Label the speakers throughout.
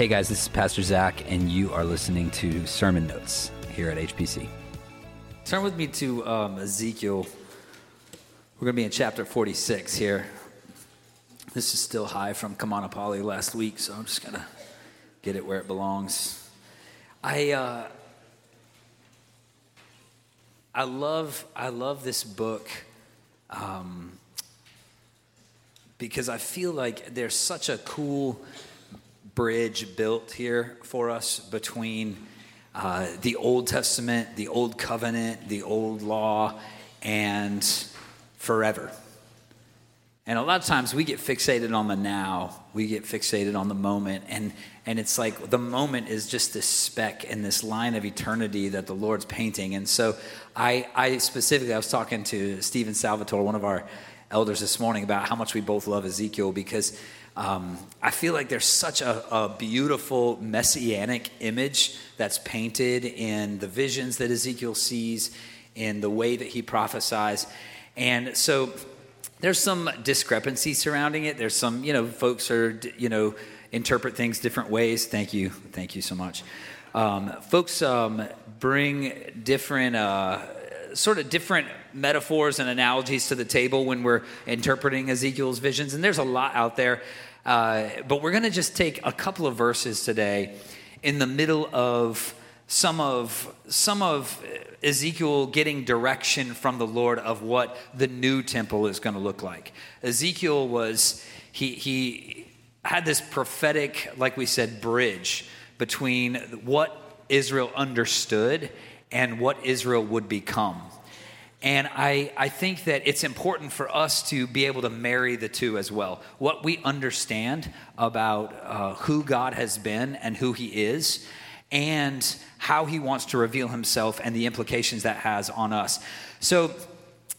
Speaker 1: Hey guys, this is Pastor Zac, and you are listening to Sermon Notes here at HPC.
Speaker 2: Turn with me to um, Ezekiel. We're going to be in chapter 46 here. This is still high from Kamanapali last week, so I'm just going to get it where it belongs. I, uh, I, love, I love this book um, because I feel like there's such a cool bridge built here for us between uh, the Old Testament, the Old Covenant, the Old Law, and forever. And a lot of times we get fixated on the now, we get fixated on the moment, and, and it's like the moment is just this speck in this line of eternity that the Lord's painting. And so I, I specifically, I was talking to Stephen Salvatore, one of our elders this morning, about how much we both love Ezekiel because um, I feel like there's such a, a, beautiful messianic image that's painted in the visions that Ezekiel sees, in the way that he prophesies. And so there's some discrepancy surrounding it. There's some, you know, folks are, you know, interpret things different ways. Thank you. Thank you so much. Um, folks um, bring different, uh, sort of different metaphors and analogies to the table when we're interpreting Ezekiel's visions. And there's a lot out there. Uh, but we're going to just take a couple of verses today in the middle of some of some of Ezekiel getting direction from the Lord of what the new temple is going to look like. Ezekiel was he he had this prophetic, like we said, bridge between what Israel understood and what Israel would become. And I, I think that it's important for us to be able to marry the two as well. What we understand about uh, who God has been and who He is, and how He wants to reveal Himself and the implications that has on us. So,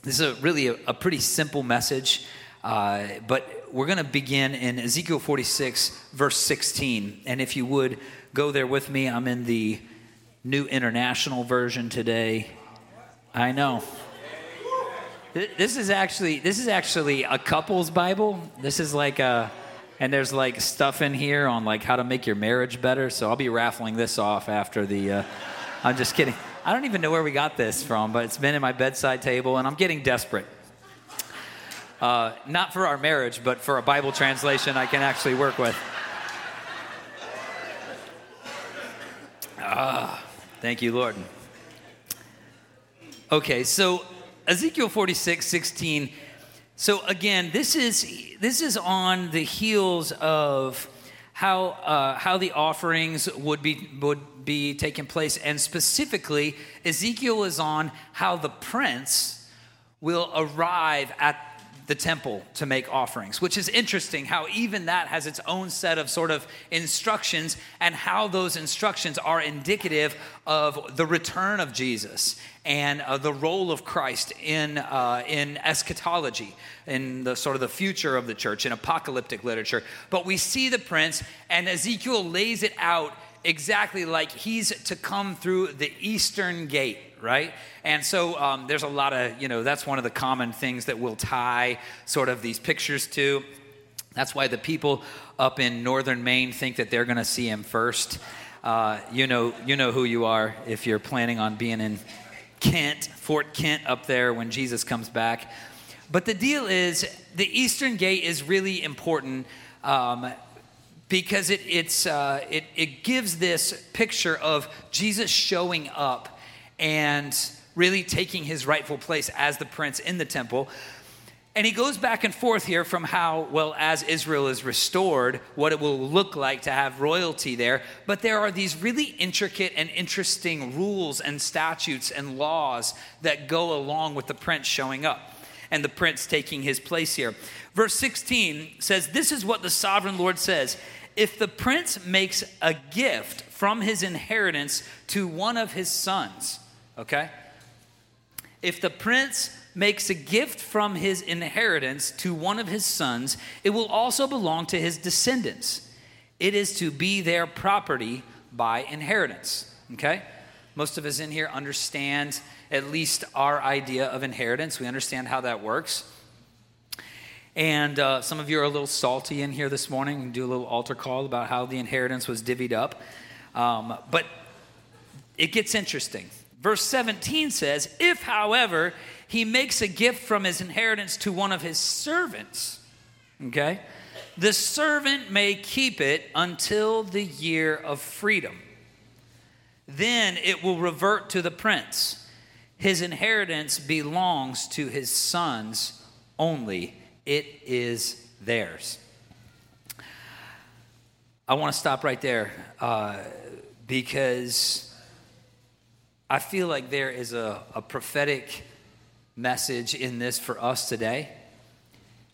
Speaker 2: this is a, really a, a pretty simple message, uh, but we're going to begin in Ezekiel 46, verse 16. And if you would go there with me, I'm in the New International Version today. I know. This is actually this is actually a couple's Bible. This is like a and there's like stuff in here on like how to make your marriage better. So I'll be raffling this off after the. Uh, I'm just kidding. I don't even know where we got this from, but it's been in my bedside table, and I'm getting desperate. Uh, not for our marriage, but for a Bible translation I can actually work with. Ah, thank you, Lord. Okay, so Ezekiel 46, 16. So again, this is this is on the heels of how uh, how the offerings would be would be taking place, and specifically, Ezekiel is on how the prince will arrive at the temple to make offerings, which is interesting how even that has its own set of sort of instructions and how those instructions are indicative of the return of Jesus and uh, the role of Christ in, uh, in eschatology, in the sort of the future of the church, in apocalyptic literature. But we see the prince, and Ezekiel lays it out exactly like he's to come through the eastern gate right? And so um, there's a lot of, you know, that's one of the common things that we'll tie sort of these pictures to. That's why the people up in northern Maine think that they're going to see him first. Uh, you know, you know who you are if you're planning on being in Kent, Fort Kent up there when Jesus comes back. But the deal is, the Eastern Gate is really important um, because it, it's, uh, it, it gives this picture of Jesus showing up and really taking his rightful place as the prince in the temple. And he goes back and forth here from how, well, as Israel is restored, what it will look like to have royalty there. But there are these really intricate and interesting rules and statutes and laws that go along with the prince showing up and the prince taking his place here. Verse 16 says, This is what the sovereign Lord says If the prince makes a gift from his inheritance to one of his sons, okay? If the prince makes a gift from his inheritance to one of his sons, it will also belong to his descendants. It is to be their property by inheritance, okay? Most of us in here understand at least our idea of inheritance. We understand how that works. And uh, some of you are a little salty in here this morning and do a little altar call about how the inheritance was divvied up. Um, but it gets interesting. Verse 17 says, If, however, he makes a gift from his inheritance to one of his servants, okay, the servant may keep it until the year of freedom. Then it will revert to the prince. His inheritance belongs to his sons only, it is theirs. I want to stop right there uh, because I feel like there is a, a prophetic message in this for us today.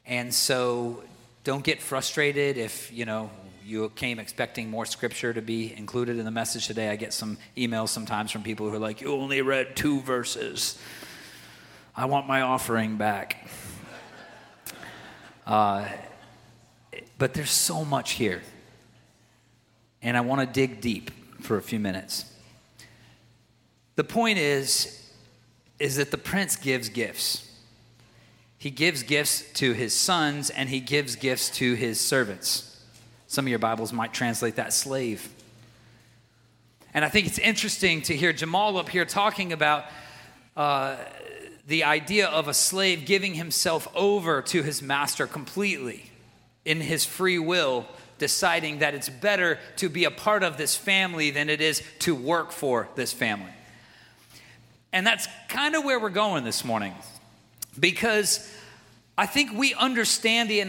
Speaker 2: And so don't get frustrated if, you know, you came expecting more scripture to be included in the message today. I get some emails sometimes from people who are like, You only read two verses. I want my offering back. Uh, but there's so much here. And I want to dig deep for a few minutes. The point is, is that the prince gives gifts. He gives gifts to his sons and he gives gifts to his servants. Some of your Bibles might translate that slave. And I think it's interesting to hear Jamal up here talking about uh, the idea of a slave giving himself over to his master completely in his free will, deciding that it's better to be a part of this family than it is to work for this family. And that's kind of where we're going this morning because I think we understand the,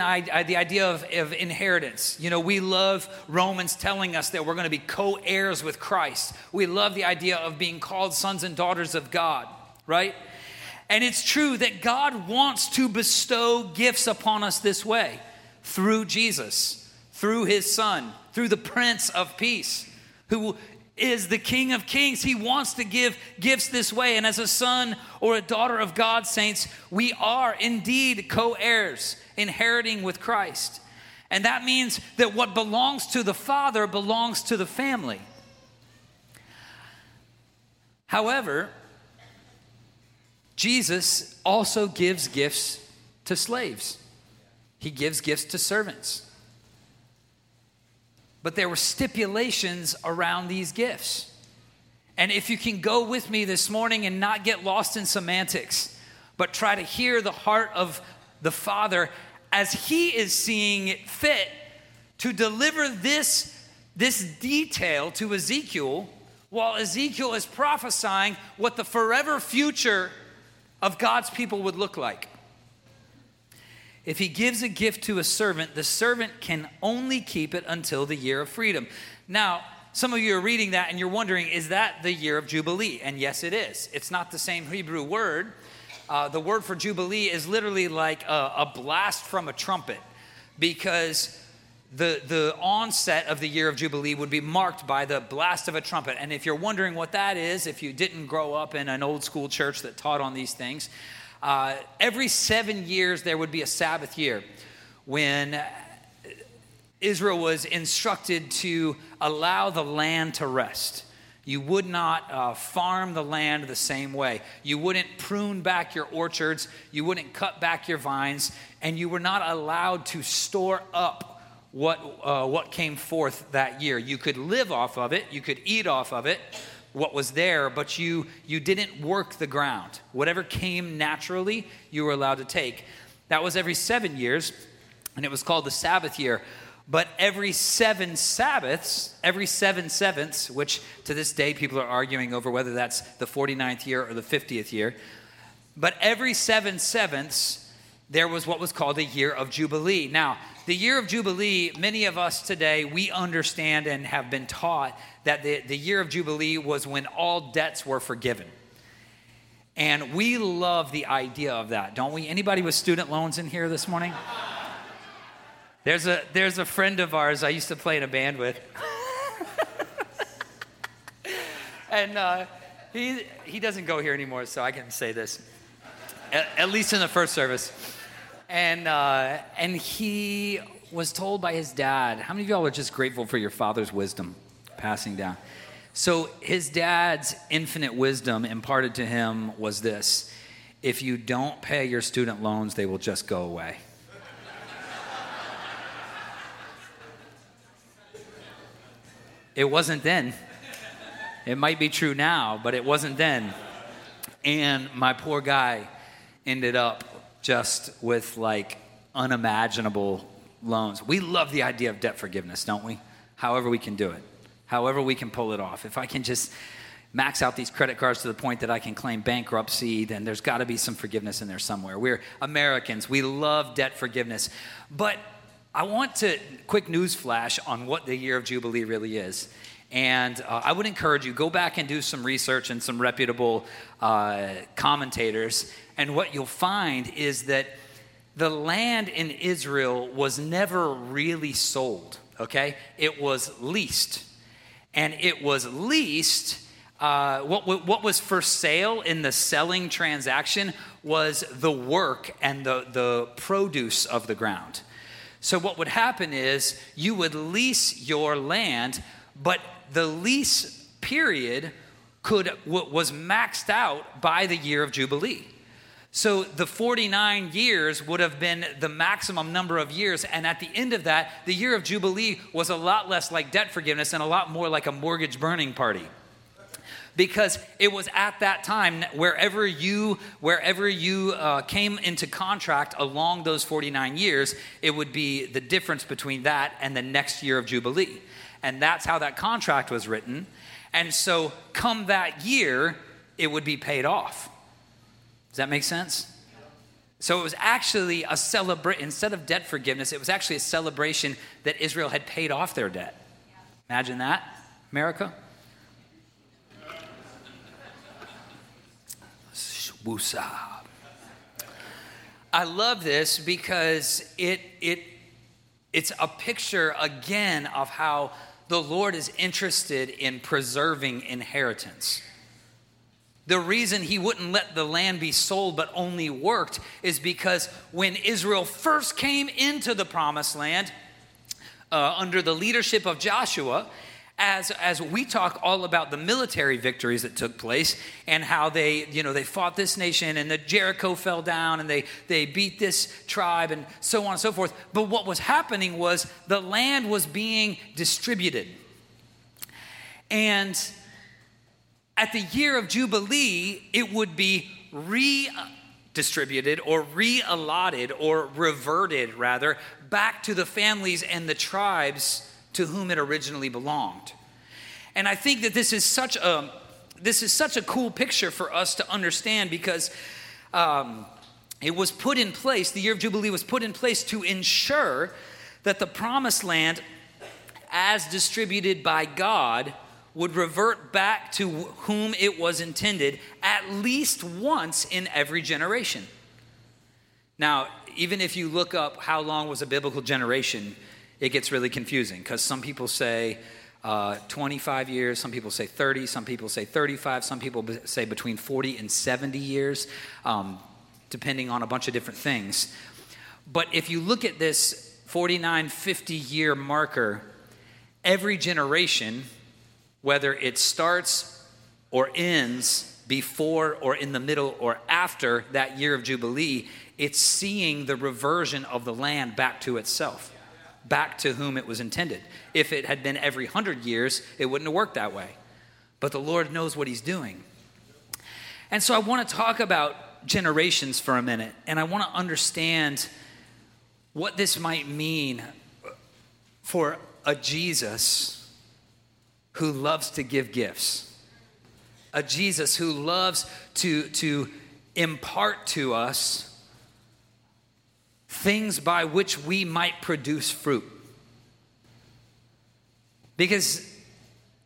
Speaker 2: the idea of, of inheritance. You know, we love Romans telling us that we're going to be co heirs with Christ. We love the idea of being called sons and daughters of God, right? And it's true that God wants to bestow gifts upon us this way through Jesus, through his Son, through the Prince of Peace, who is the King of Kings. He wants to give gifts this way. And as a son or a daughter of God, saints, we are indeed co heirs, inheriting with Christ. And that means that what belongs to the Father belongs to the family. However, Jesus also gives gifts to slaves, he gives gifts to servants but there were stipulations around these gifts. And if you can go with me this morning and not get lost in semantics, but try to hear the heart of the Father as He is seeing it fit to deliver this, this detail to Ezekiel while Ezekiel is prophesying what the forever future of God's people would look like. If he gives a gift to a servant, the servant can only keep it until the year of freedom. Now, some of you are reading that and you're wondering, is that the year of Jubilee? And yes, it is. It's not the same Hebrew word. Uh, the word for Jubilee is literally like a, a blast from a trumpet because the, the onset of the year of Jubilee would be marked by the blast of a trumpet. And if you're wondering what that is, if you didn't grow up in an old school church that taught on these things, uh, every seven years, there would be a Sabbath year when Israel was instructed to allow the land to rest. You would not uh, farm the land the same way. You wouldn't prune back your orchards. You wouldn't cut back your vines. And you were not allowed to store up what, uh, what came forth that year. You could live off of it, you could eat off of it, what was there, but you, you didn't work the ground. Whatever came naturally, you were allowed to take. That was every seven years, and it was called the Sabbath year. But every seven Sabbaths, every seven sevenths, which to this day people are arguing over whether that's the 49th year or the 50th year, but every seven sevenths, there was what was called a year of Jubilee. Now, the year of Jubilee, many of us today, we understand and have been taught that the, the year of Jubilee was when all debts were forgiven. And we love the idea of that, don't we? Anybody with student loans in here this morning? There's a, there's a friend of ours I used to play in a band with. and uh, he, he doesn't go here anymore, so I can say this, at, at least in the first service and uh, and he was told by his dad. How many of y'all are just grateful for your father's wisdom passing down? So his dad's infinite wisdom imparted to him was this: if you don't pay your student loans, they will just go away. it wasn't then. It might be true now, but it wasn't then. And my poor guy ended up just with like unimaginable loans. We love the idea of debt forgiveness, don't we? However, we can do it, however, we can pull it off. If I can just max out these credit cards to the point that I can claim bankruptcy, then there's got to be some forgiveness in there somewhere. We're Americans, we love debt forgiveness. But I want to, quick news flash on what the year of Jubilee really is. And uh, I would encourage you, go back and do some research and some reputable uh, commentators. And what you'll find is that the land in Israel was never really sold, okay? It was leased. And it was leased uh, what, what was for sale in the selling transaction was the work and the, the produce of the ground. So, what would happen is you would lease your land, but the lease period could, was maxed out by the year of Jubilee. So the 49 years would have been the maximum number of years. And at the end of that, the year of Jubilee was a lot less like debt forgiveness and a lot more like a mortgage burning party. Because it was at that time wherever you wherever you uh, came into contract along those 49 years it would be the difference between that and the next year of jubilee. And that's how that contract was written. And so come that year it would be paid off that make sense so it was actually a celebration instead of debt forgiveness it was actually a celebration that israel had paid off their debt imagine that america Wusa. I love this because it, it, it's a picture again of how the Lord is interested in preserving inheritance. The reason he wouldn't let the land be sold but only worked is because when Israel first came into the promised land uh, under the leadership of Joshua, as, as we talk all about the military victories that took place and how they, you know, they fought this nation and the Jericho fell down and they, they beat this tribe and so on and so forth. But what was happening was the land was being distributed. And at the year of Jubilee, it would be redistributed or re-allotted or reverted rather back to the families and the tribes to whom it originally belonged. And I think that this is such a this is such a cool picture for us to understand because um, it was put in place. The year of jubilee was put in place to ensure that the promised land, as distributed by God, would revert back to whom it was intended at least once in every generation. Now, even if you look up how long was a biblical generation, it gets really confusing because some people say uh, 25 years, some people say 30, some people say 35, some people say between 40 and 70 years, um, depending on a bunch of different things. But if you look at this 49, 50 year marker, every generation, whether it starts or ends before or in the middle or after that year of Jubilee, it's seeing the reversion of the land back to itself back to whom it was intended. If it had been every hundred years, it wouldn't have worked that way. But the Lord knows what He's doing. And so I want to talk about generations for a minute, and I want to understand what this might mean for a Jesus who loves to give gifts, a Jesus who loves to, to impart to us things by which we might produce fruit. Because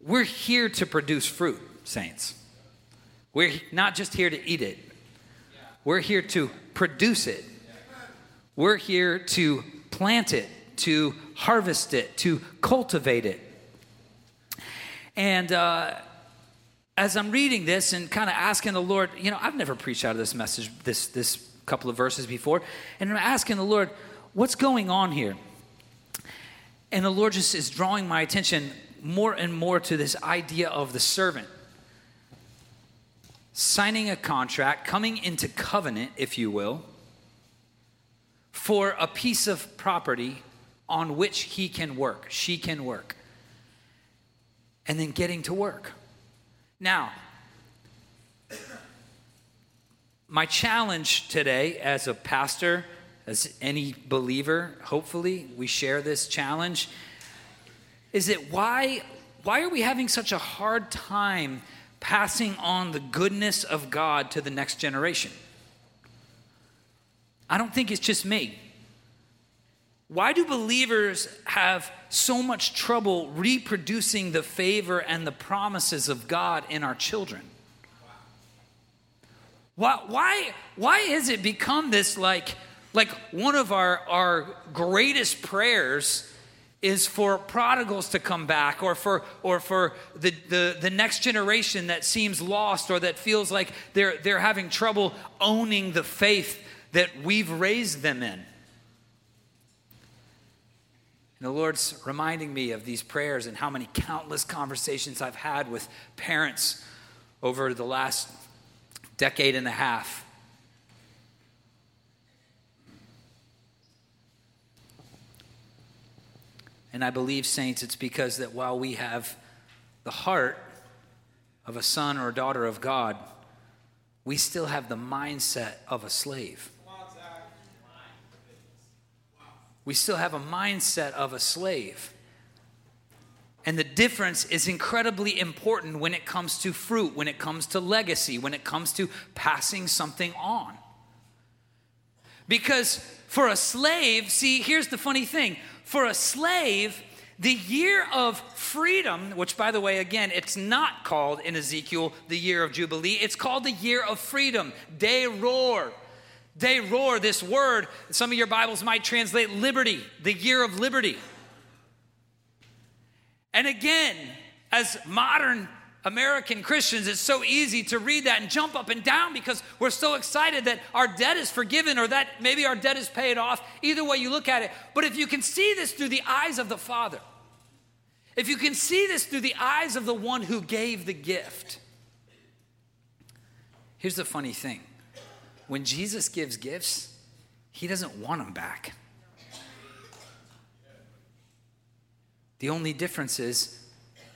Speaker 2: we're here to produce fruit, saints. We're not just here to eat it, we're here to produce it. We're here to plant it, to harvest it, to cultivate it. And uh, as I'm reading this and kind of asking the Lord, you know, I've never preached out of this message, this, this couple of verses before, and I'm asking the Lord, what's going on here? And the Lord just is drawing my attention more and more to this idea of the servant signing a contract, coming into covenant, if you will, for a piece of property on which he can work, she can work. And then getting to work. Now, my challenge today as a pastor, as any believer, hopefully we share this challenge, is that why, why are we having such a hard time passing on the goodness of God to the next generation? I don't think it's just me. Why do believers have so much trouble reproducing the favor and the promises of God in our children? Why, why, why has it become this like, like one of our, our greatest prayers is for prodigals to come back or for, or for the, the, the next generation that seems lost or that feels like they're, they're having trouble owning the faith that we've raised them in? And the Lord's reminding me of these prayers and how many countless conversations I've had with parents over the last decade and a half. And I believe, saints, it's because that while we have the heart of a son or a daughter of God, we still have the mindset of a slave. We still have a mindset of a slave. And the difference is incredibly important when it comes to fruit, when it comes to legacy, when it comes to passing something on. Because for a slave, see, here's the funny thing for a slave, the year of freedom, which by the way, again, it's not called in Ezekiel the year of Jubilee, it's called the year of freedom, Deror. roar, this word, some of your Bibles might translate liberty, the year of liberty. And again, as modern American Christians, it's so easy to read that and jump up and down because we're so excited that our debt is forgiven or that maybe our debt is paid off. Either way you look at it. But if you can see this through the eyes of the Father, if you can see this through the eyes of the one who gave the gift, here's the funny thing when Jesus gives gifts, he doesn't want them back. The only difference is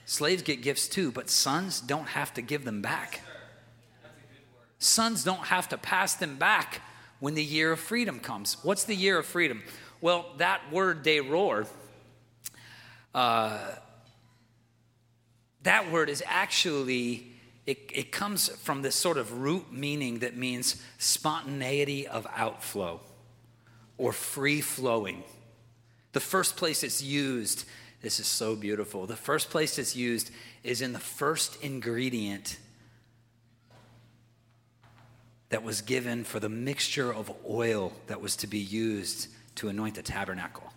Speaker 2: slaves get gifts too, but sons don't have to give them back. Sons don't have to pass them back when the year of freedom comes. What's the year of freedom? Well, that word deror, uh, that word is actually it, it comes from this sort of root meaning that means spontaneity of outflow or free flowing. The first place it's used, this is so beautiful. The first place it's used is in the first ingredient that was given for the mixture of oil that was to be used to anoint the tabernacle.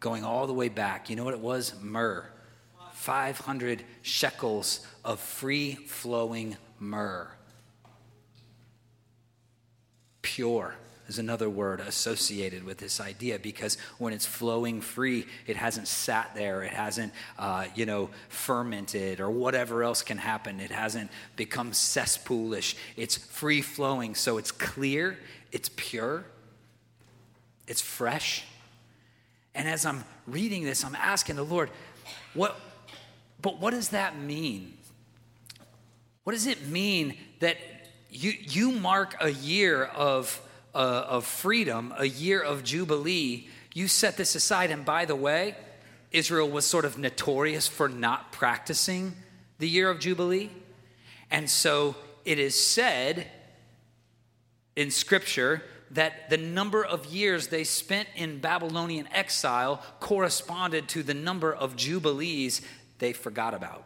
Speaker 2: Going all the way back, you know what it was? Myrrh. 500 shekels of free flowing myrrh. Pure is another word associated with this idea because when it's flowing free, it hasn't sat there, it hasn't, uh, you know, fermented or whatever else can happen. It hasn't become cesspoolish. It's free flowing, so it's clear, it's pure, it's fresh. And as I'm reading this, I'm asking the Lord, what, but what does that mean? What does it mean that you, you mark a year of, uh, of freedom, a year of Jubilee? You set this aside, and by the way, Israel was sort of notorious for not practicing the year of Jubilee. And so it is said in Scripture that the number of years they spent in Babylonian exile corresponded to the number of Jubilees they forgot about.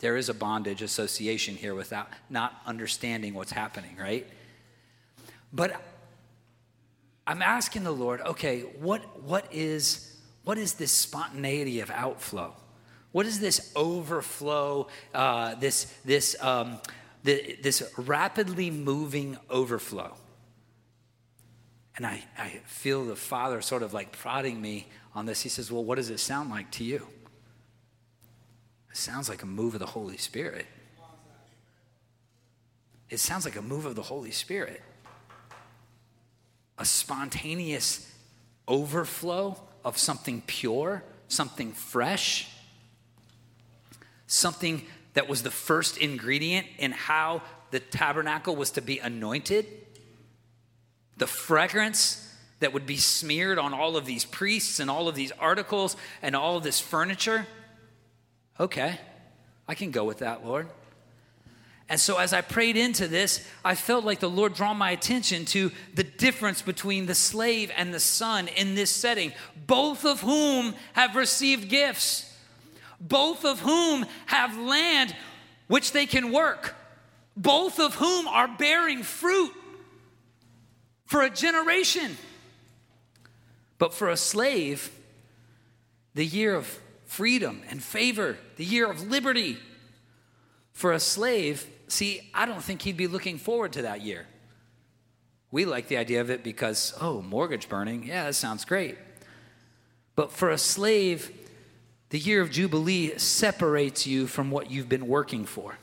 Speaker 2: There is a bondage association here without not understanding what's happening, right? But I'm asking the Lord, okay, what, what, is, what is this spontaneity of outflow? What is this overflow, uh, this, this, um, the, this rapidly moving overflow? And I, I feel the Father sort of like prodding me on this. He says, Well, what does it sound like to you? It sounds like a move of the Holy Spirit. It sounds like a move of the Holy Spirit. A spontaneous overflow of something pure something fresh, something that was the first ingredient in how the tabernacle was to be anointed, the fragrance that would be smeared on all of these priests and all of these articles and all of this furniture. Okay, I can go with that, Lord. And so, as I prayed into this, I felt like the Lord draw my attention to the difference between the slave and the son in this setting, both of whom have received gifts, both of whom have land which they can work, both of whom are bearing fruit for a generation. But for a slave, the year of freedom and favor, the year of liberty, for a slave, see, I don't think he'd be looking forward to that year. We like the idea of it because, oh, mortgage burning, yeah, that sounds great. But for a slave, the year of Jubilee separates you from what you've been working for.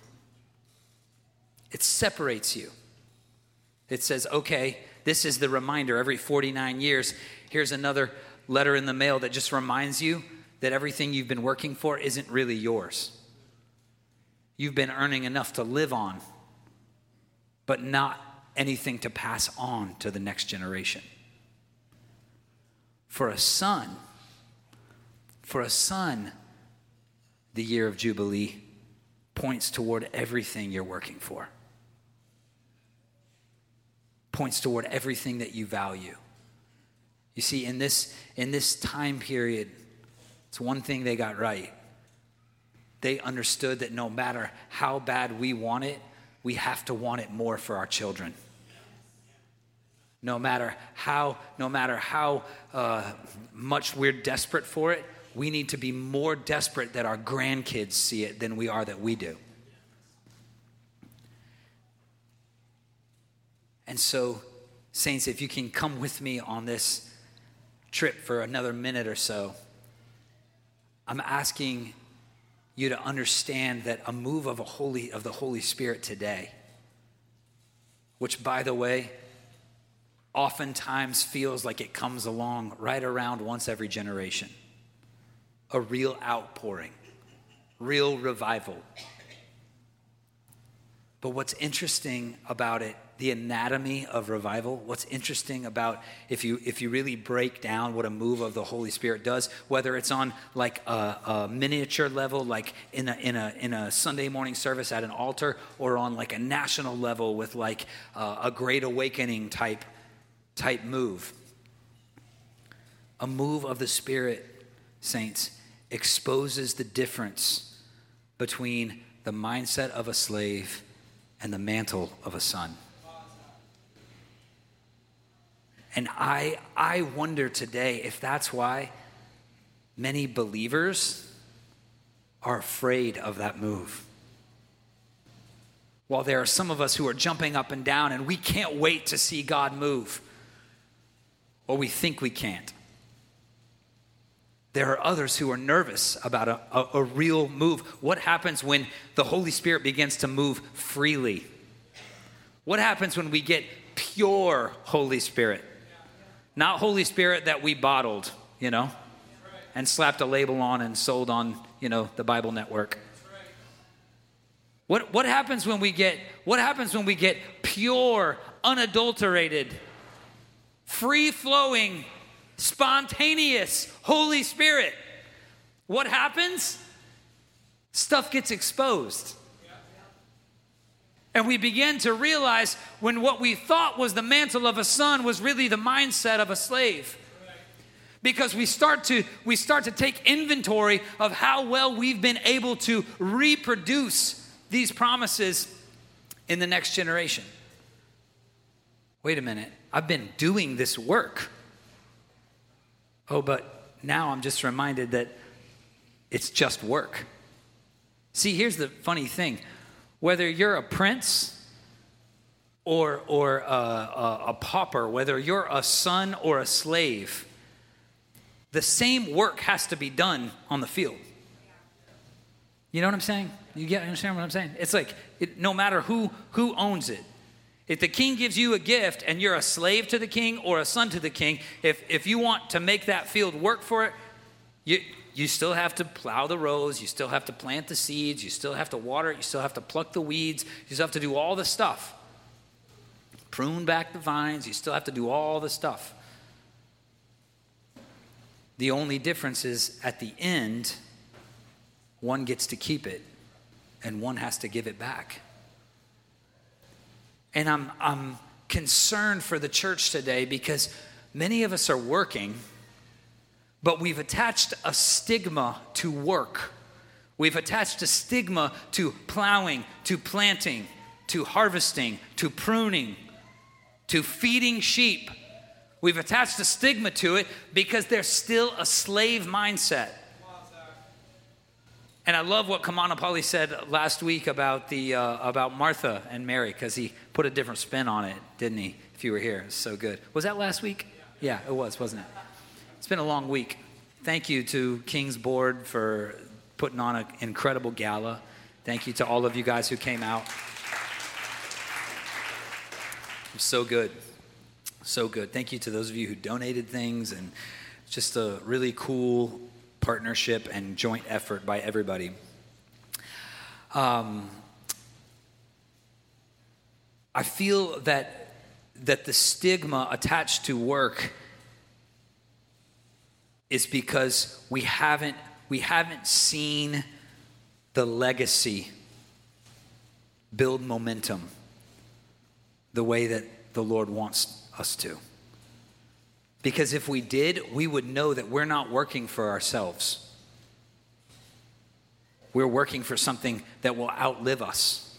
Speaker 2: It separates you. It says, okay, this is the reminder every 49 years. Here's another letter in the mail that just reminds you that everything you've been working for isn't really yours. You've been earning enough to live on, but not anything to pass on to the next generation. For a son, for a son, the year of Jubilee points toward everything you're working for, points toward everything that you value. You see, in this, in this time period, it's one thing they got right they understood that no matter how bad we want it, we have to want it more for our children. No matter how, no matter how uh, much we're desperate for it, we need to be more desperate that our grandkids see it than we are that we do. And so, saints, if you can come with me on this trip for another minute or so, I'm asking you to understand that a move of a holy of the Holy Spirit today, which by the way, oftentimes feels like it comes along right around once every generation. A real outpouring, real revival. But what's interesting about it the anatomy of revival. What's interesting about if you if you really break down what a move of the holy spirit does whether it's on like a, a, miniature level like in a in a in a sunday morning service at an altar or on like a national level with like uh, a great awakening type type move. A move of the spirit saints exposes the difference between the mindset of a slave and the mantle of a son And I, I wonder today if that's why many believers are afraid of that move. While there are some of us who are jumping up and down and we can't wait to see God move, or we think we can't. There are others who are nervous about a, a, a, real move. What happens when the Holy Spirit begins to move freely? What happens when we get pure Holy Spirit? Not Holy Spirit that we bottled, you know, and slapped a label on and sold on, you know, the Bible network. What, what happens when we get what happens when we get pure, unadulterated, free flowing, spontaneous Holy Spirit? What happens? Stuff gets exposed. And we begin to realize when what we thought was the mantle of a son was really the mindset of a slave. Because we start to we start to take inventory of how well we've been able to reproduce these promises in the next generation. Wait a minute, I've been doing this work. Oh, but now I'm just reminded that it's just work. See, here's the funny thing whether you're a prince or, or a, a, a pauper, whether you're a son or a slave, the same work has to be done on the field. You know what I'm saying? You get understand what I'm saying? It's like it, no matter who who owns it. If the king gives you a gift and you're a slave to the king or a son to the king, if if you want to make that field work for it, you you still have to plow the rows, you still have to plant the seeds, you still have to water it, you still have to pluck the weeds, you still have to do all the stuff. Prune back the vines, you still have to do all the stuff. The only difference is at the end, one gets to keep it and one has to give it back. And I'm, I'm concerned for the church today because many of us are working, but we've attached a stigma to work. We've attached a stigma to plowing, to planting, to harvesting, to pruning, to feeding sheep. We've attached a stigma to it because there's still a slave mindset. And I love what Kamana Kamanapali said last week about, the, uh, about Martha and Mary because he put a different spin on it, didn't he? If you were here, it's so good. Was that last week? Yeah, it was, wasn't it? It's been a long week. Thank you to King's Board for putting on an incredible gala. Thank you to all of you guys who came out. So good. So good. Thank you to those of you who donated things and just a really cool partnership and joint effort by everybody. Um, I feel that that the stigma attached to work is because we haven't we haven't seen the legacy build momentum the way that the Lord wants us to. Because if we did, we would know that we're not working for ourselves. We're working for something that will outlive us.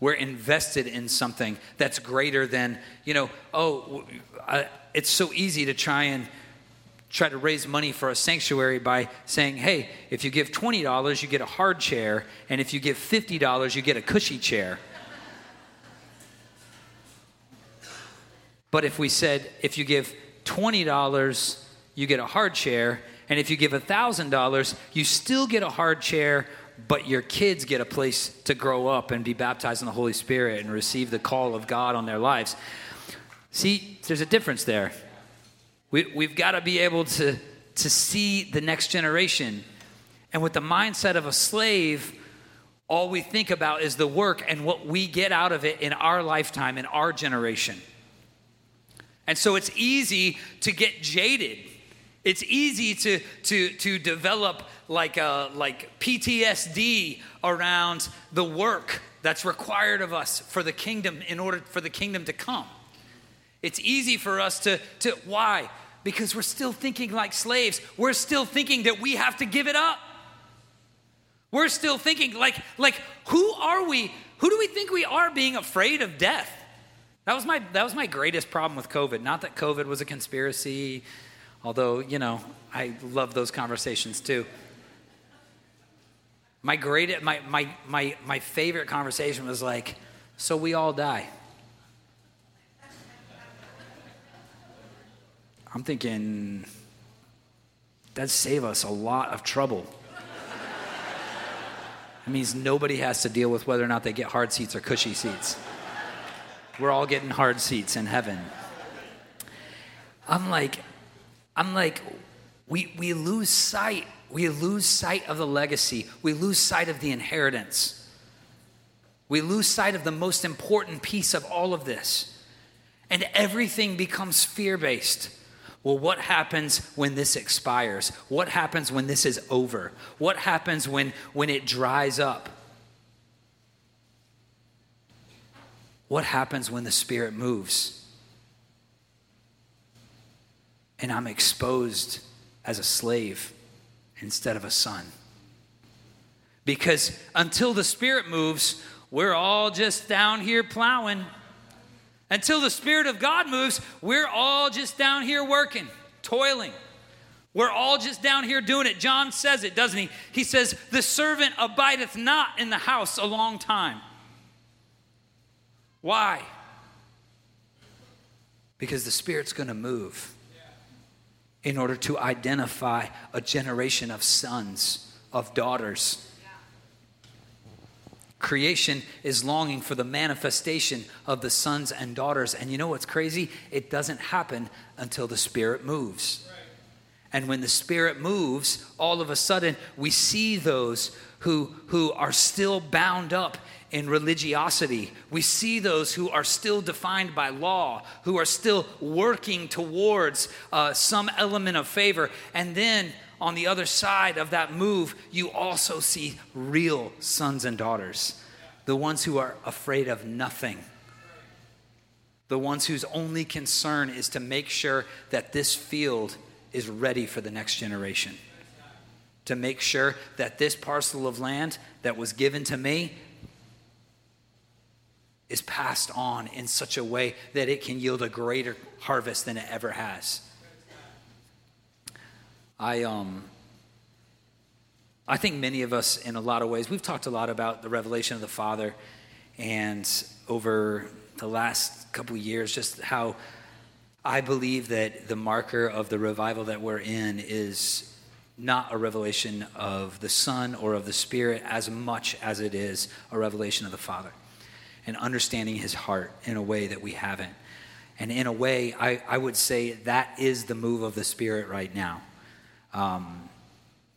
Speaker 2: We're invested in something that's greater than, you know, oh, I, it's so easy to try and try to raise money for a sanctuary by saying, hey, if you give $20, you get a hard chair, and if you give $50, you get a cushy chair. But if we said, if you give $20, you get a hard chair, and if you give $1,000, you still get a hard chair, but your kids get a place to grow up and be baptized in the Holy Spirit and receive the call of God on their lives. See, there's a difference there. We, we've got to be able to, to see the next generation. And with the mindset of a slave, all we think about is the work and what we get out of it in our lifetime, in our generation. And so it's easy to get jaded. It's easy to, to, to develop like, a, like PTSD around the work that's required of us for the kingdom in order for the kingdom to come. It's easy for us to, to why? Because we're still thinking like slaves. We're still thinking that we have to give it up. We're still thinking like, like who are we? Who do we think we are being afraid of death? That was my that was my greatest problem with COVID. Not that COVID was a conspiracy, although, you know, I love those conversations too. My great my my my my favorite conversation was like, so we all die. I'm thinking that'd save us a lot of trouble. It means nobody has to deal with whether or not they get hard seats or cushy seats. We're all getting hard seats in heaven. I'm like, I'm like, we, we lose sight. We lose sight of the legacy. We lose sight of the inheritance. We lose sight of the most important piece of all of this. And everything becomes fear based. Well, what happens when this expires? What happens when this is over? What happens when, when it dries up? What happens when the Spirit moves? And I'm exposed as a slave instead of a son. Because until the Spirit moves, we're all just down here plowing. Until the Spirit of God moves, we're all just down here working, toiling. We're all just down here doing it. John says it, doesn't he? He says, The servant abideth not in the house a long time. Why? Because the Spirit's going to move in order to identify a generation of sons, of daughters. Creation is longing for the manifestation of the sons and daughters. And you know what's crazy? It doesn't happen until the Spirit moves. And when the Spirit moves, all of a sudden we see those who, who are still bound up in religiosity. We see those who are still defined by law, who are still working towards uh, some element of favor. And then on the other side of that move, you also see real sons and daughters, the ones who are afraid of nothing. The ones whose only concern is to make sure that this field is ready for the next generation. To make sure that this parcel of land that was given to me is passed on in such a way that it can yield a greater harvest than it ever has. I um I think many of us in a lot of ways we've talked a lot about the revelation of the Father and over the last couple years just how I believe that the marker of the revival that we're in is not a revelation of the Son or of the Spirit as much as it is a revelation of the Father and understanding his heart in a way that we haven't. And in a way, I, I would say that is the move of the Spirit right now. Um,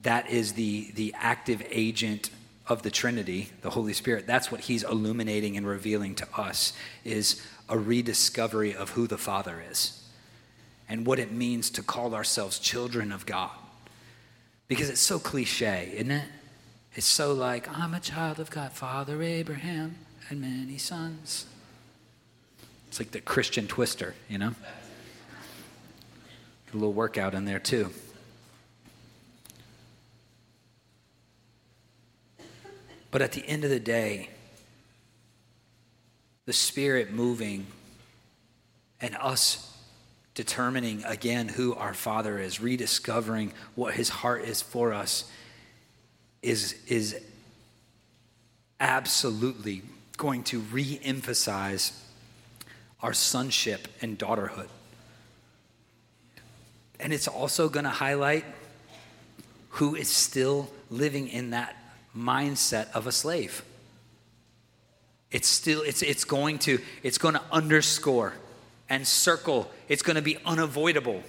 Speaker 2: that is the, the active agent of the Trinity, the Holy Spirit. That's what he's illuminating and revealing to us is a rediscovery of who the Father is and what it means to call ourselves children of God. Because it's so cliche, isn't it? It's so like, I'm a child of God, Father Abraham and many sons. It's like the Christian twister, you know? A little workout in there, too. But at the end of the day, the Spirit moving and us determining again who our Father is, rediscovering what His heart is for us, is, is absolutely going to re emphasize our sonship and daughterhood. And it's also going to highlight who is still living in that mindset of a slave. It's still it's it's going to it's going to underscore and circle. It's going to be unavoidable.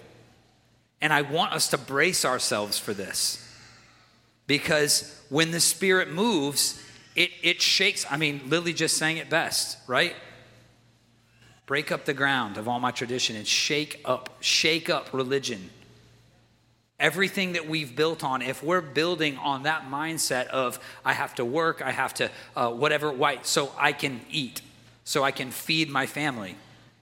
Speaker 2: And I want us to brace ourselves for this. Because when the spirit moves, it, it shakes. I mean, Lily just sang it best, right? Break up the ground of all my tradition and shake up, shake up religion. Everything that we've built on, if we're building on that mindset of I have to work, I have to uh, whatever, white, so I can eat, so I can feed my family,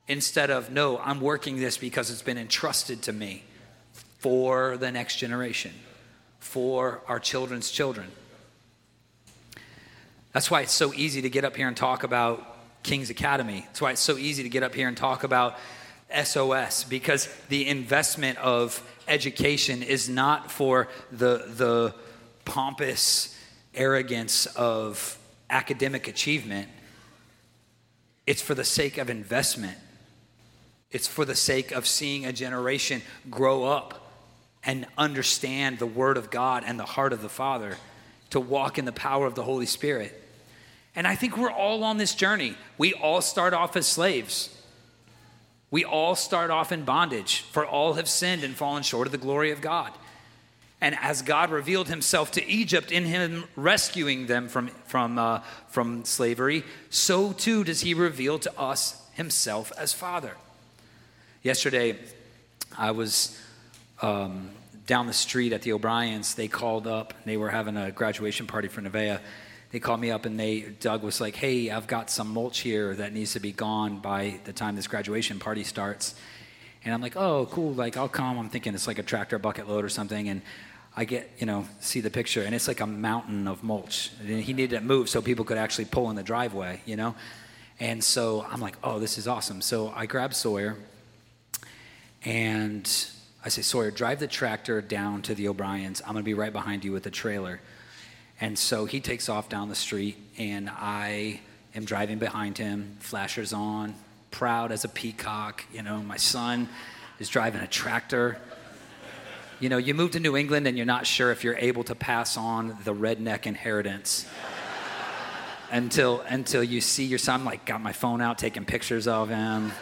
Speaker 2: instead of no, I'm working this because it's been entrusted to me for the next generation, for our children's children. That's why it's so easy to get up here and talk about King's Academy. That's why it's so easy to get up here and talk about SOS because the investment of education is not for the, the pompous arrogance of academic achievement, it's for the sake of investment. It's for the sake of seeing a generation grow up and understand the Word of God and the heart of the Father to walk in the power of the Holy Spirit. And I think we're all on this journey. We all start off as slaves. We all start off in bondage, for all have sinned and fallen short of the glory of God. And as God revealed himself to Egypt in him rescuing them from, from, uh, from slavery, so too does he reveal to us himself as Father. Yesterday, I was um, down the street at the O'Briens. They called up, they were having a graduation party for Nevaeh they called me up and they Doug was like, "Hey, I've got some mulch here that needs to be gone by the time this graduation party starts." And I'm like, "Oh, cool! Like I'll come." I'm thinking it's like a tractor bucket load or something, and I get you know see the picture, and it's like a mountain of mulch. And he needed it moved so people could actually pull in the driveway, you know. And so I'm like, "Oh, this is awesome!" So I grab Sawyer, and I say, "Sawyer, drive the tractor down to the O'Briens. I'm gonna be right behind you with the trailer." And so he takes off down the street, and I am driving behind him, flashers on, proud as a peacock. You know, my son is driving a tractor. You know, you move to New England and you're not sure if you're able to pass on the redneck inheritance until until you see your son. like, got my phone out, taking pictures of him,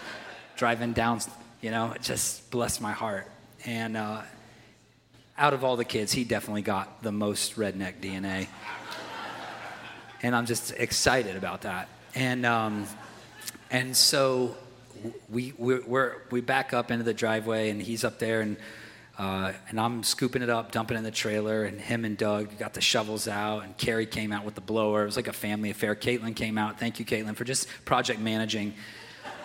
Speaker 2: driving down. You know, it just blessed my heart. And uh, out of all the kids, he definitely got the most redneck DNA. and I'm just excited about that. And, um, and so we, we, we back up into the driveway, and he's up there, and, uh, and I'm scooping it up, dumping it in the trailer, and him and Doug got the shovels out, and Carrie came out with the blower. It was like a family affair. Caitlin came out. Thank you, Caitlin, for just project managing.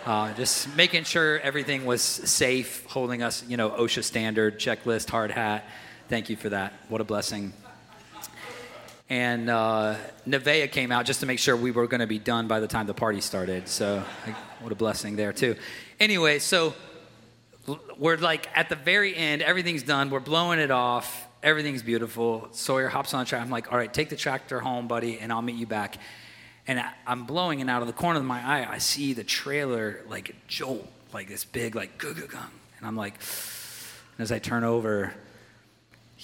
Speaker 2: Uh, just making sure everything was safe, holding us, you know, OSHA standard, checklist, hard hat. Thank you for that. What a blessing. And uh, came out just to make sure we were going to be done by the time the party started. So, like, what a blessing there, too. Anyway, so we're like at the very end, everything's done, we're blowing it off, everything's beautiful. Sawyer hops on the tractor. I'm like, all right, take the tractor home, buddy, and I'll meet you back. And I'm blowing, and out of the corner of my eye, I see the trailer like jolt, like this big, like gung. And I'm like, and as I turn over,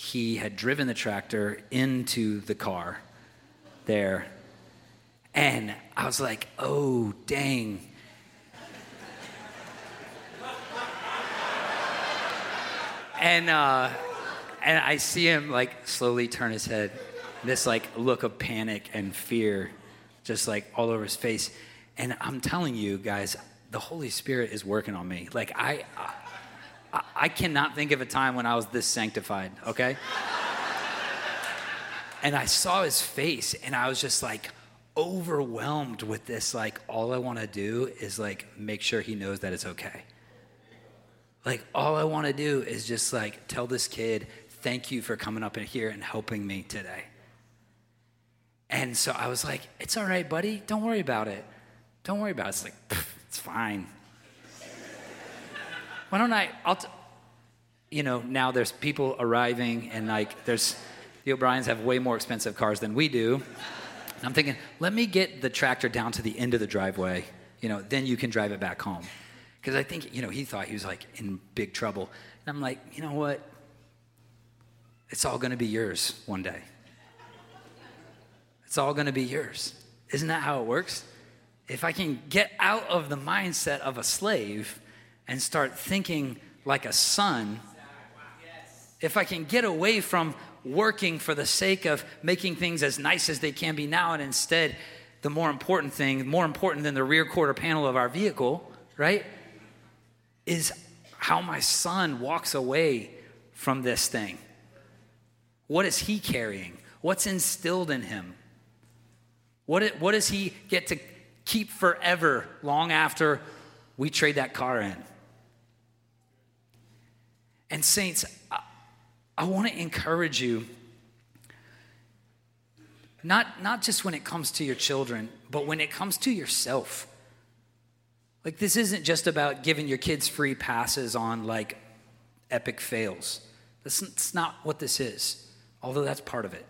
Speaker 2: he had driven the tractor into the car there. And I was like, oh, dang. and uh, and I see him like slowly turn his head, this like look of panic and fear just like all over his face. And I'm telling you guys, the Holy Spirit is working on me. Like I, I, I cannot think of a time when I was this sanctified. Okay. and I saw his face, and I was just like overwhelmed with this. Like all I want to do is like make sure he knows that it's okay. Like all I want to do is just like tell this kid, thank you for coming up in here and helping me today. And so I was like, it's all right, buddy. Don't worry about it. Don't worry about it. It's like, it's fine. Why don't I, I'll, t- you know, now there's people arriving and like there's, the O'Briens have way more expensive cars than we do. And I'm thinking, let me get the tractor down to the end of the driveway. You know, then you can drive it back home. Because I think, you know, he thought he was like in big trouble. And I'm like, you know what? It's all going to be yours one day. It's all going to be yours. Isn't that how it works? If I can get out of the mindset of a slave and start thinking like a son, if I can get away from working for the sake of making things as nice as they can be now, and instead, the more important thing, more important than the rear quarter panel of our vehicle, right, is how my son walks away from this thing. What is he carrying? What's instilled in him? What, what does he get to keep forever long after we trade that car in? And, saints, I, I want to encourage you, not, not just when it comes to your children, but when it comes to yourself. Like, this isn't just about giving your kids free passes on like epic fails. That's, that's not what this is, although that's part of it.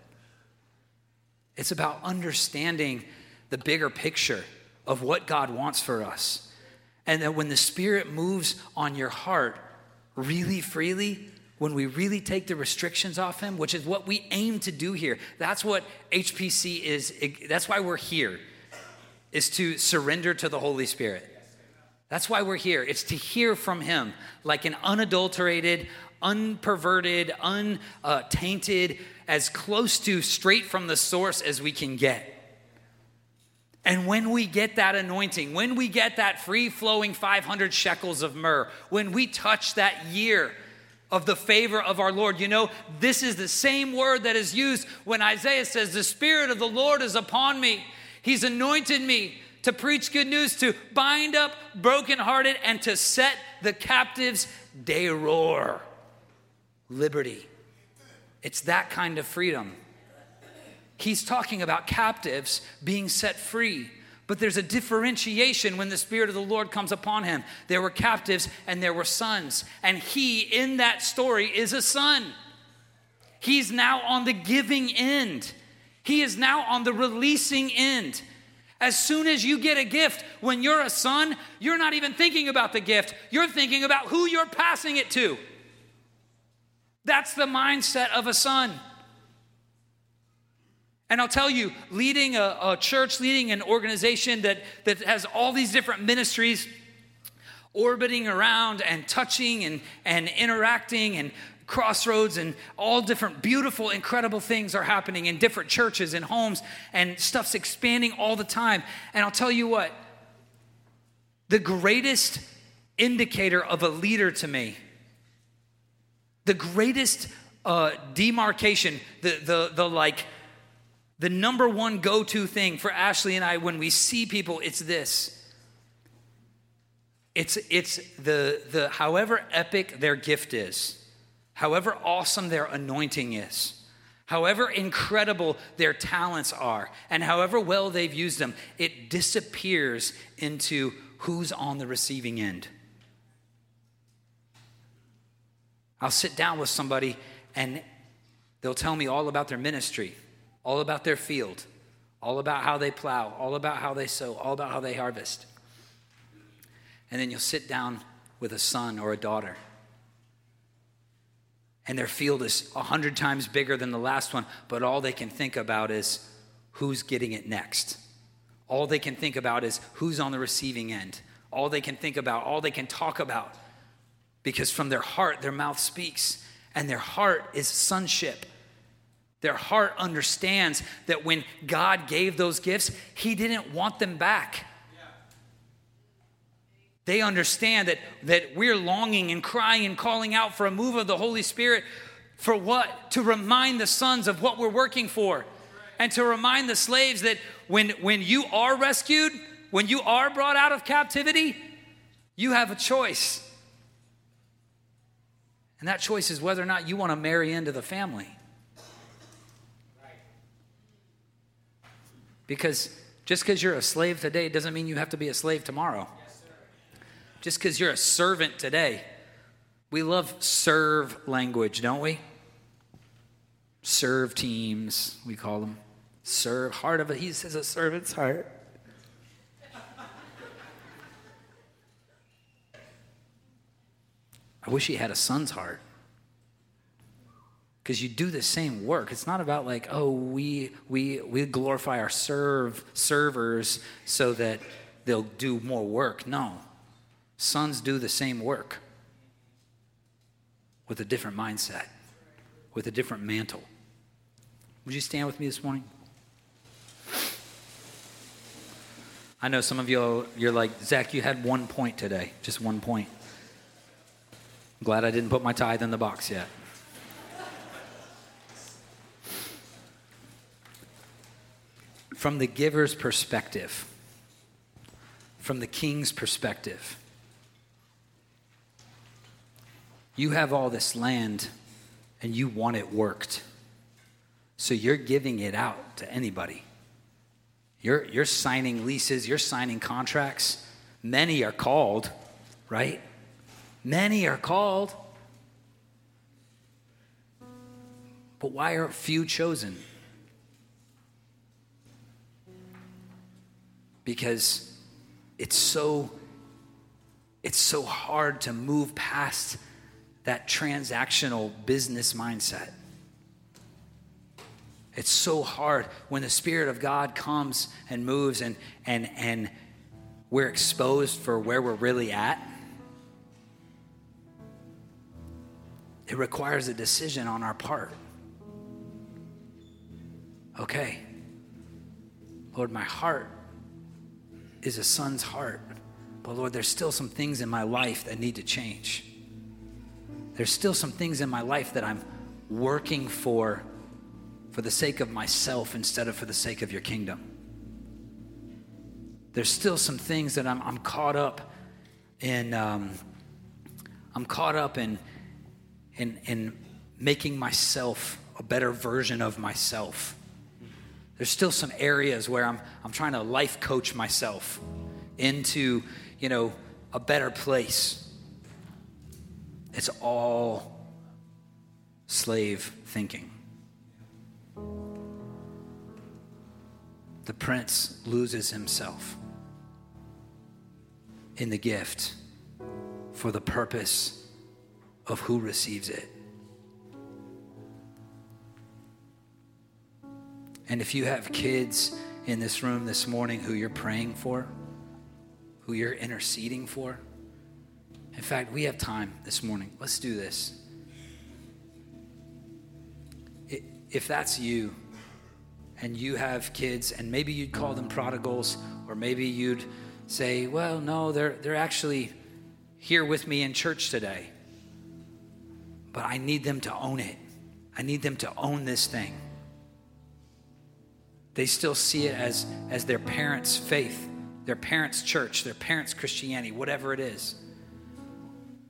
Speaker 2: It's about understanding the bigger picture of what God wants for us. And that when the Spirit moves on your heart really freely, when we really take the restrictions off Him, which is what we aim to do here, that's what HPC is, that's why we're here, is to surrender to the Holy Spirit. That's why we're here. It's to hear from Him like an unadulterated, unperverted, untainted, as close to straight from the source as we can get. And when we get that anointing, when we get that free flowing 500 shekels of myrrh, when we touch that year of the favor of our Lord, you know, this is the same word that is used when Isaiah says, The Spirit of the Lord is upon me. He's anointed me to preach good news, to bind up brokenhearted, and to set the captives deror. Liberty. It's that kind of freedom. He's talking about captives being set free. But there's a differentiation when the Spirit of the Lord comes upon him. There were captives and there were sons. And he, in that story, is a son. He's now on the giving end, he is now on the releasing end. As soon as you get a gift, when you're a son, you're not even thinking about the gift, you're thinking about who you're passing it to. That's the mindset of a son. And I'll tell you, leading a, a, church, leading an organization that, that has all these different ministries orbiting around and touching and, and interacting and crossroads and all different beautiful, incredible things are happening in different churches and homes, and stuff's expanding all the time. And I'll tell you what, the greatest indicator of a leader to me, the greatest uh, demarcation, the, the, the like, the number one go to thing for Ashley and I when we see people, it's this. It's, it's the, the, however epic their gift is, however awesome their anointing is, however incredible their talents are, and however well they've used them, it disappears into who's on the receiving end. I'll sit down with somebody and they'll tell me all about their ministry, all about their field, all about how they plow, all about how they sow, all about how they harvest. And then you'll sit down with a son or a daughter. And their field is a hundred times bigger than the last one, but all they can think about is who's getting it next. All they can think about is who's on the receiving end. All they can think about, all they can talk about. Because from their heart, their mouth speaks, and their heart is sonship. Their heart understands that when God gave those gifts, He didn't want them back. They understand that, that we're longing and crying and calling out for a move of the Holy Spirit. For what? To remind the sons of what we're working for. And to remind the slaves that when, when you are rescued, when you are brought out of captivity, you have a choice. And that choice is whether or not you want to marry into the family. Because just because you're a slave today doesn't mean you have to be a slave tomorrow. Just because you're a servant today. We love serve language, don't we? Serve teams, we call them. Serve, heart of it. He says a servant's heart. I wish he had a son's heart. Because you do the same work. It's not about like, oh, we we we glorify our serve servers so that they'll do more work. No. Sons do the same work with a different mindset, with a different mantle. Would you stand with me this morning? I know some of you, you're like, Zac, you had one point today, just one point. I'm glad I didn't put my tithe in the box yet. From the giver's perspective, from the king's perspective, you have all this land and you want it worked. So you're giving it out to anybody. You're, you're signing leases, you're signing contracts. Many are called, right? Many are called. But why are few chosen? Because it's so it's so hard to move past that transactional business mindset. It's so hard when the Spirit of God comes and moves and, and, and we're exposed for where we're really at. It requires a decision on our part. Okay, Lord, my heart is a son's heart. But Lord, there's still some things in my life that need to change. There's still some things in my life that I'm working for for the sake of myself instead of for the sake of your kingdom. There's still some things that I'm, I'm caught up in. Um, I'm caught up in in, in making myself a better version of myself. There's still some areas where I'm, I'm trying to life coach myself into, you know, a better place. It's all slave thinking. The prince loses himself in the gift for the purpose of who receives it. And if you have kids in this room this morning who you're praying for, who you're interceding for, in fact, we have time this morning. Let's do this. if that's you and you have kids and maybe you'd call them prodigals or maybe you'd say, well, no, they're, they're actually here with me in church today. But I need them to own it. I need them to own this thing. They still see it as, as their parents' faith, their parents' church, their parents' Christianity, whatever it is.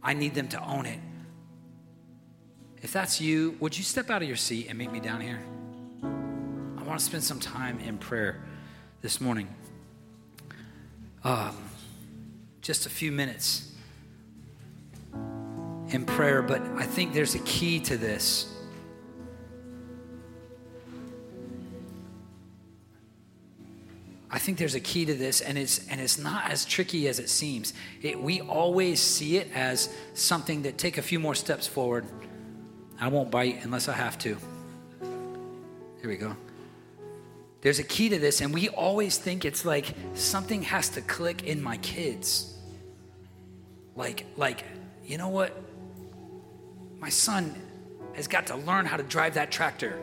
Speaker 2: I need them to own it. If that's you, would you step out of your seat and meet me down here? I want to spend some time in prayer this morning. Um, just a few minutes in prayer, but I think there's a key to this. I think there's a key to this, and it's and it's not as tricky as it seems. It, we always see it as something that take a few more steps forward. I won't bite unless I have to. Here we go. There's a key to this, and we always think it's like something has to click in my kids. Like, like, you know what? My son has got to learn how to drive that tractor.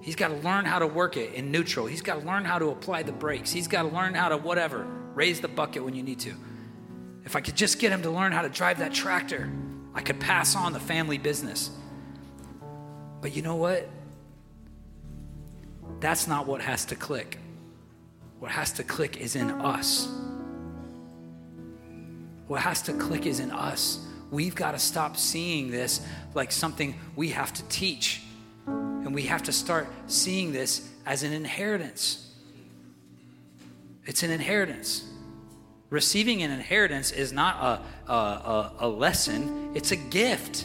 Speaker 2: He's got to learn how to work it in neutral. He's got to learn how to apply the brakes. He's got to learn how to whatever, raise the bucket when you need to. If I could just get him to learn how to drive that tractor, I could pass on the family business. But you know what? That's not what has to click. What has to click is in us. What has to click is in us. We've got to stop seeing this like something we have to teach and we have to start seeing this as an inheritance. It's an inheritance. Receiving an inheritance is not a, a, a, lesson, it's a gift.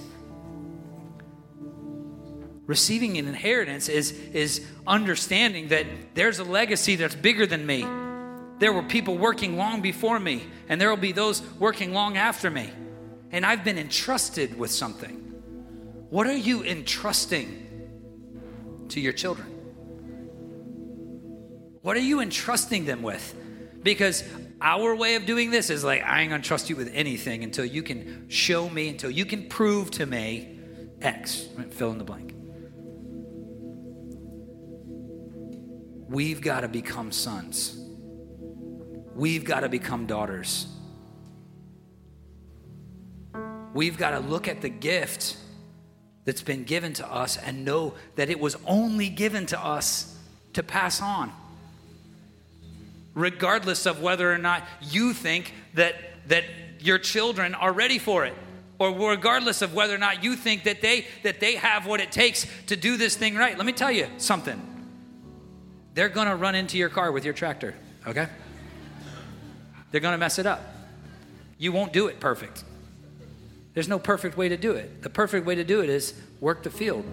Speaker 2: Receiving an inheritance is, is understanding that there's a legacy that's bigger than me. There were people working long before me, and there will be those working long after me. And I've been entrusted with something. What are you entrusting to your children? What are you entrusting them with? Because our way of doing this is like, I ain't gonna trust you with anything until you can show me, until you can prove to me X. Fill in the blank. We've got to become sons. We've got to become daughters. We've got to look at the gift that's been given to us and know that it was only given to us to pass on. Regardless of whether or not you think that, that your children are ready for it, or regardless of whether or not you think that they, that they have what it takes to do this thing right. Let me tell you something. They're gonna run into your car with your tractor, okay? They're gonna mess it up. You won't do it perfect. There's no perfect way to do it. The perfect way to do it is work the field.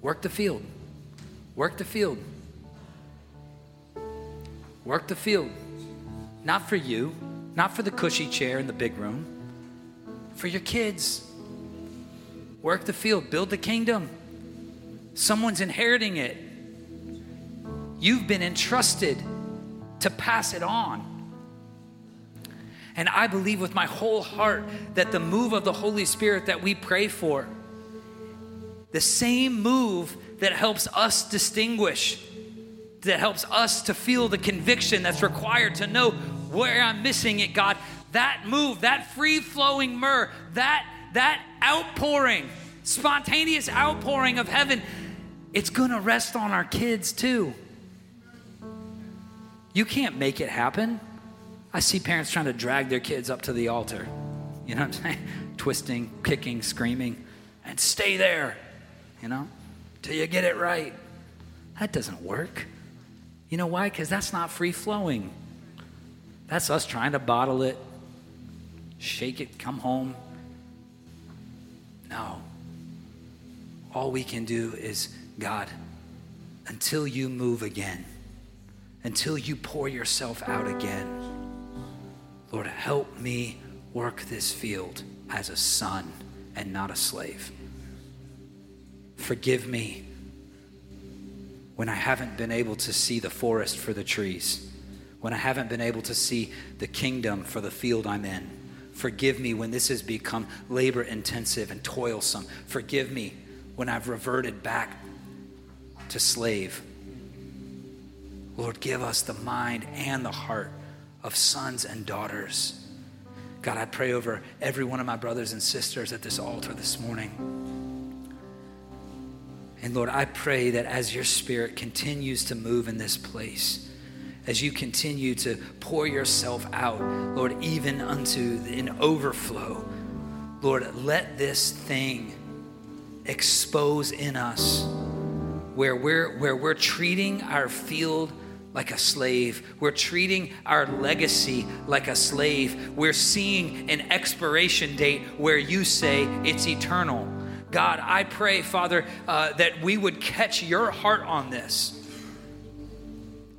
Speaker 2: Work the field. Work the field. Work the field. Not for you, not for the cushy chair in the big room, for your kids. Work the field, build the kingdom. Someone's inheriting it. You've been entrusted to pass it on. And I believe with my whole heart that the move of the Holy Spirit that we pray for, the same move that helps us distinguish, that helps us to feel the conviction that's required to know where I'm missing it, God, that move, that free flowing myrrh, that, that outpouring, spontaneous outpouring of heaven, it's gonna rest on our kids too. You can't make it happen. I see parents trying to drag their kids up to the altar. You know what I'm saying? Twisting, kicking, screaming, and stay there, you know, till you get it right. That doesn't work. You know why? Because that's not free flowing. That's us trying to bottle it, shake it, come home. No. All we can do is, God, until you move again, until you pour yourself out again Lord, help me work this field as a son and not a slave. Forgive me when I haven't been able to see the forest for the trees, when I haven't been able to see the kingdom for the field I'm in. Forgive me when this has become labor intensive and toilsome. Forgive me, when I've reverted back to slave. Lord, give us the mind and the heart of sons and daughters. God, I pray over every one of my brothers and sisters at this altar this morning. And Lord, I pray that as your spirit continues to move in this place, as you continue to pour yourself out, Lord, even unto an overflow, Lord, let this thing expose in us where we're, where we're treating our field like a slave. We're treating our legacy like a slave. We're seeing an expiration date where you say it's eternal. God, I pray, Father, uh, that we would catch your heart on this.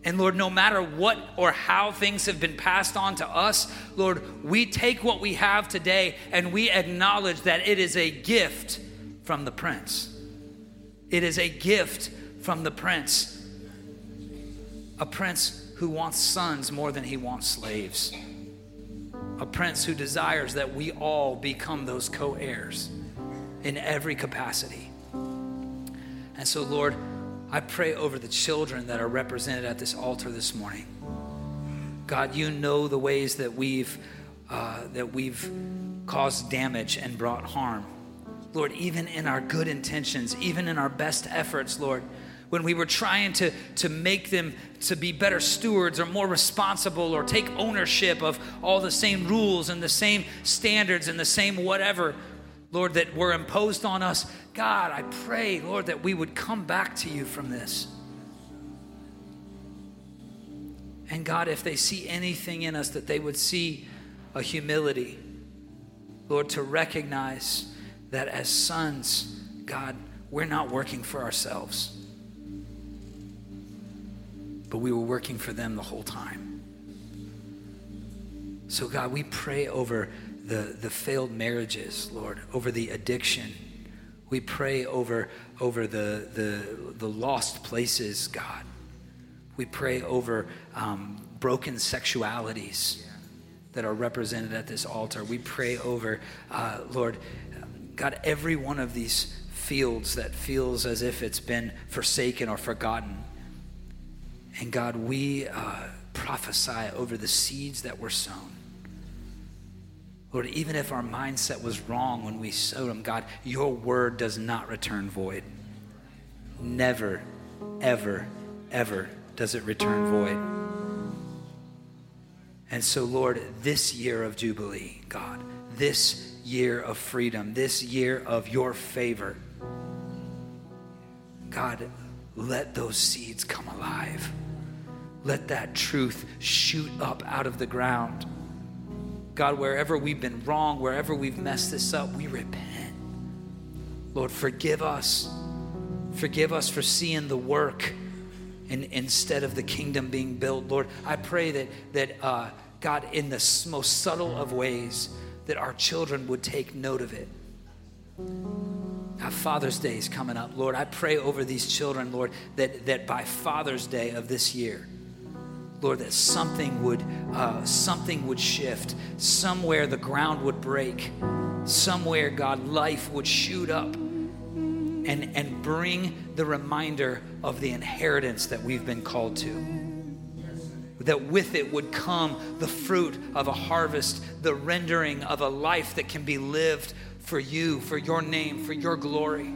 Speaker 2: And Lord, no matter what or how things have been passed on to us, Lord, we take what we have today and we acknowledge that it is a gift from the Prince. It is a gift from the Prince a prince who wants sons more than he wants slaves, a prince who desires that we all become those co heirs in every capacity. And so, Lord, I pray over the children that are represented at this altar this morning. God, you know the ways that we've uh, that we've caused damage and brought harm. Lord, even in our good intentions, even in our best efforts, Lord, when we were trying to, to make them to be better stewards or more responsible or take ownership of all the same rules and the same standards and the same whatever, Lord, that were imposed on us. God, I pray, Lord, that we would come back to you from this. And God, if they see anything in us, that they would see a humility, Lord, to recognize that as sons, God, we're not working for ourselves but we were working for them the whole time. So, God, we pray over the, the failed marriages, Lord, over the addiction. We pray over, over the, the, the lost places, God. We pray over um, broken sexualities that are represented at this altar. We pray over, uh, Lord, God, every one of these fields that feels as if it's been forsaken or forgotten. And God, we uh, prophesy over the seeds that were sown. Lord, even if our mindset was wrong when we sowed them, God, your word does not return void. Never, ever, ever does it return void. And so, Lord, this year of Jubilee, God, this year of freedom, this year of your favor, God, let those seeds come alive. Let that truth shoot up out of the ground. God, wherever we've been wrong, wherever we've messed this up, we repent. Lord, forgive us. Forgive us for seeing the work in, instead of the kingdom being built. Lord, I pray that, that uh, God, in the most subtle of ways, that our children would take note of it. Now, Father's Day is coming up. Lord, I pray over these children, Lord, that, that by Father's Day of this year, Lord, that something would, uh, something would shift. Somewhere the ground would break. Somewhere, God, life would shoot up and, and bring the reminder of the inheritance that we've been called to that with it would come the fruit of a harvest, the rendering of a life that can be lived for you, for your name, for your glory.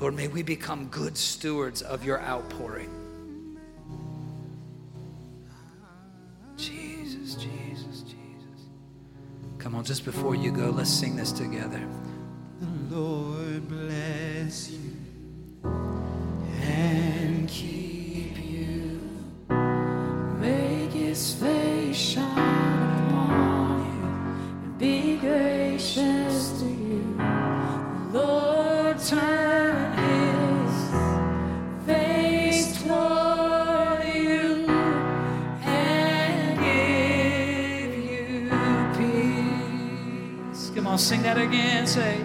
Speaker 2: Lord, may we become good stewards of your outpouring. Come on, just before you go, let's sing this together.
Speaker 3: The Lord bless you and keep you. Make his face shine upon you and be gracious to you. The Lord turn
Speaker 2: on, sing that again. Say,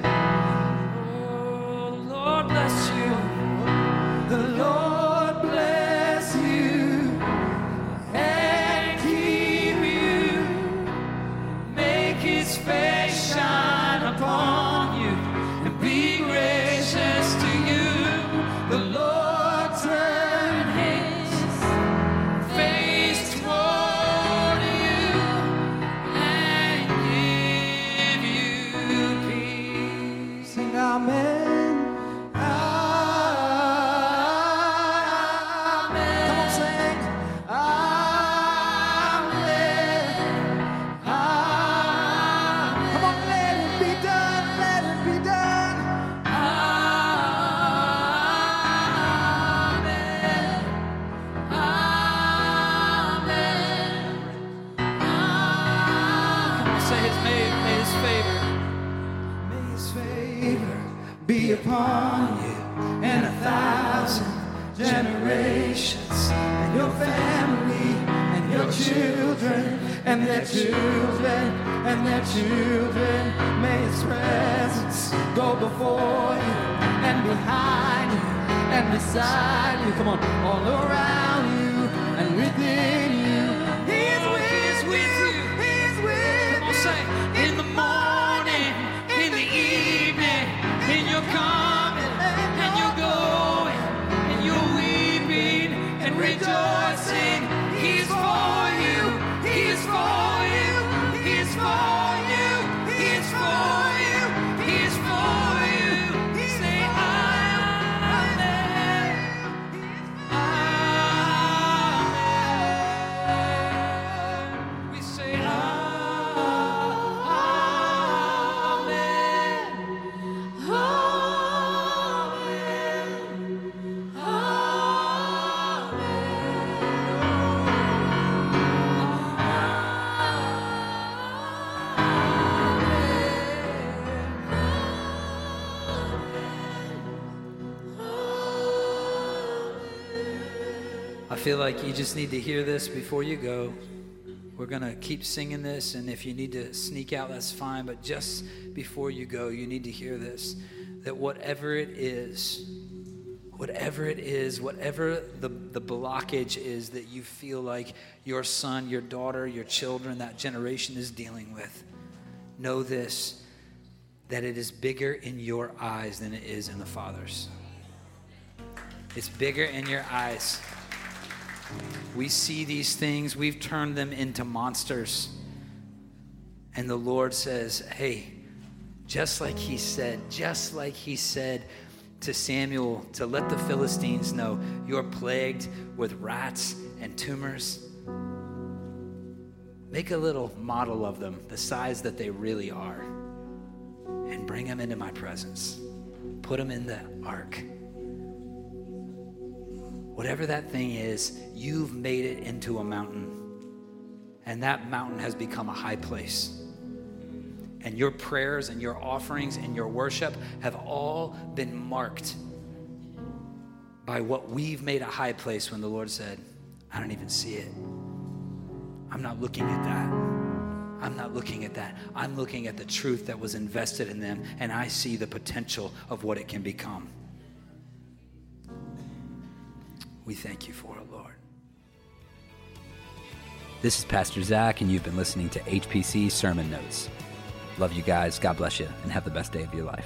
Speaker 2: I feel like you just need to hear this before you go. We're going to keep singing this, and if you need to sneak out, that's fine. But just before you go, you need to hear this that whatever it is, whatever it is, whatever the, the blockage is that you feel like your son, your daughter, your children, that generation is dealing with, know this that it is bigger in your eyes than it is in the Father's. It's bigger in your eyes. We see these things, we've turned them into monsters. And the Lord says, Hey, just like He said, just like He said to Samuel to let the Philistines know you're plagued with rats and tumors. Make a little model of them, the size that they really are, and bring them into my presence. Put them in the ark. Whatever that thing is, you've made it into a mountain. And that mountain has become a high place. And your prayers and your offerings and your worship have all been marked by what we've made a high place when the Lord said, I don't even see it. I'm not looking at that. I'm not looking at that. I'm looking at the truth that was invested in them, and I see the potential of what it can become. We thank you for it, Lord.
Speaker 1: This is Pastor Zac, and you've been listening to HPC Sermon Notes. Love you guys. God bless you, and have the best day of your life.